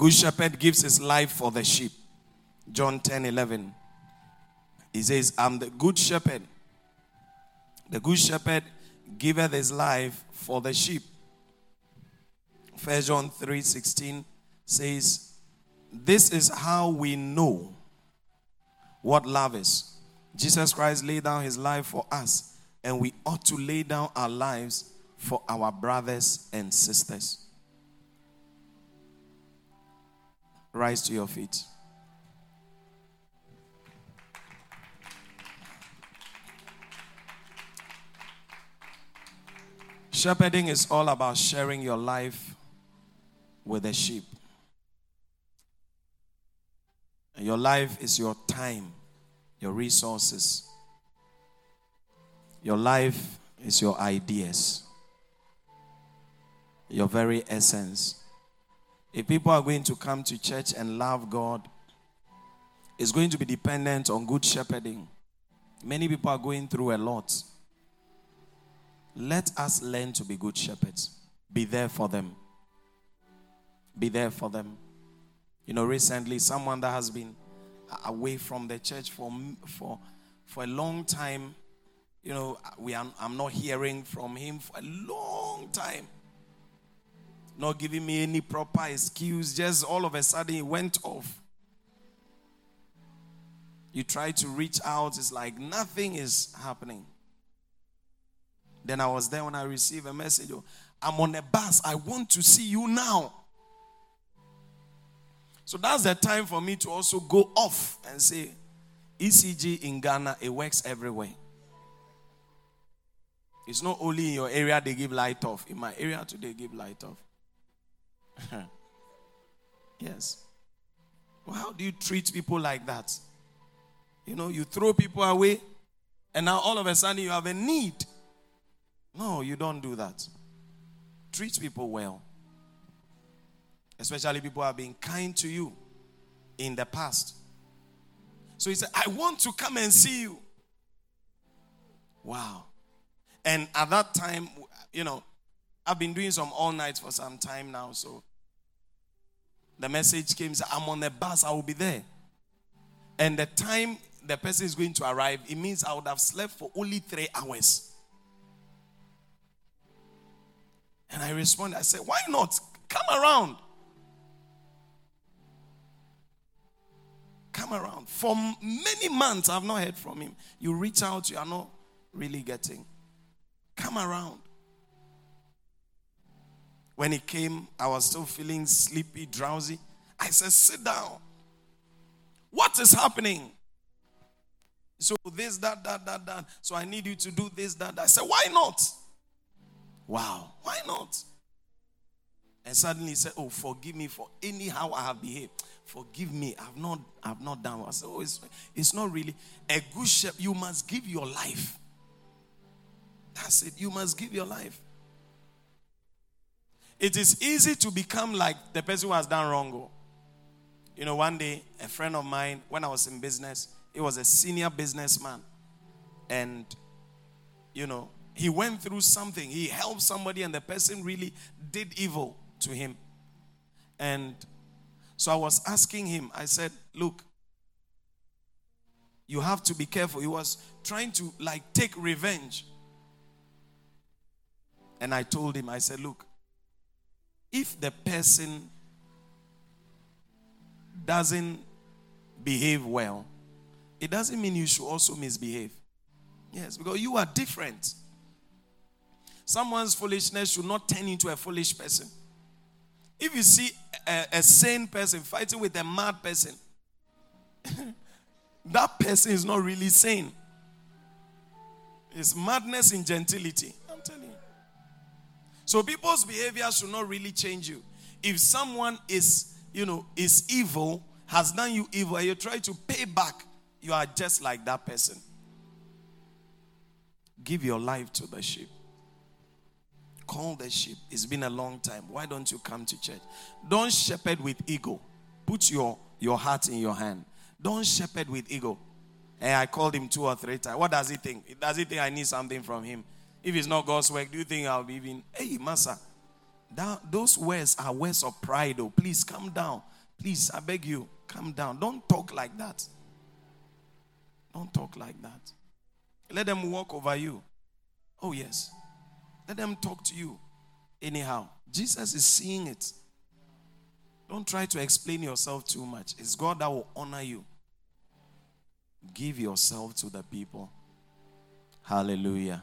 good shepherd gives his life for the sheep. John 10 11. He says, I'm the good shepherd. The good shepherd giveth his life for the sheep. First John 3 16 says, This is how we know what love is. Jesus Christ laid down his life for us, and we ought to lay down our lives for our brothers and sisters. Rise to your feet. Shepherding is all about sharing your life with the sheep. Your life is your time, your resources. Your life is your ideas, your very essence. If people are going to come to church and love God, it's going to be dependent on good shepherding. Many people are going through a lot. Let us learn to be good shepherds. Be there for them. Be there for them. You know, recently, someone that has been away from the church for, for, for a long time, you know, we are, I'm not hearing from him for a long time. Not giving me any proper excuse. Just all of a sudden, he went off. You try to reach out, it's like nothing is happening. Then I was there when I received a message. Oh, I'm on a bus. I want to see you now. So that's the time for me to also go off and say, ECG in Ghana, it works everywhere. It's not only in your area they give light off. In my area today, give light off. Yes. Well, how do you treat people like that? You know, you throw people away, and now all of a sudden you have a need. No, you don't do that. Treat people well. Especially people who have been kind to you in the past. So he said, I want to come and see you. Wow. And at that time, you know, I've been doing some all nights for some time now. So the message came, I'm on the bus, I will be there. And the time the person is going to arrive, it means I would have slept for only three hours. And I responded, I said, Why not? Come around. Come around. For many months, I've not heard from him. You reach out, you are not really getting. Come around. When he came, I was still feeling sleepy, drowsy. I said, Sit down. What is happening? So, this, that, that, that, that. So, I need you to do this, that, that. I said, Why not? Wow, why not? And suddenly he said, Oh, forgive me for anyhow I have behaved. Forgive me. I've not I've not done I said, Oh, it's, it's not really a good shepherd. You must give your life. That's it. You must give your life. It is easy to become like the person who has done wrong. Oh. You know, one day, a friend of mine, when I was in business, he was a senior businessman. And, you know, he went through something. He helped somebody, and the person really did evil to him. And so I was asking him, I said, Look, you have to be careful. He was trying to like take revenge. And I told him, I said, Look, if the person doesn't behave well, it doesn't mean you should also misbehave. Yes, because you are different. Someone's foolishness should not turn into a foolish person. If you see a, a sane person fighting with a mad person, that person is not really sane. It's madness in gentility. So people's behavior should not really change you. If someone is, you know, is evil, has done you evil, and you try to pay back, you are just like that person. Give your life to the sheep. Call the sheep. It's been a long time. Why don't you come to church? Don't shepherd with ego. Put your, your heart in your hand. Don't shepherd with ego. Hey, I called him two or three times. What does he think? Does he think I need something from him? If it's not God's work, do you think I'll be even, hey, Massa, That, those words are words of pride. Oh, please calm down. Please, I beg you, calm down. Don't talk like that. Don't talk like that. Let them walk over you. Oh, yes. Let them talk to you. Anyhow, Jesus is seeing it. Don't try to explain yourself too much. It's God that will honor you. Give yourself to the people. Hallelujah.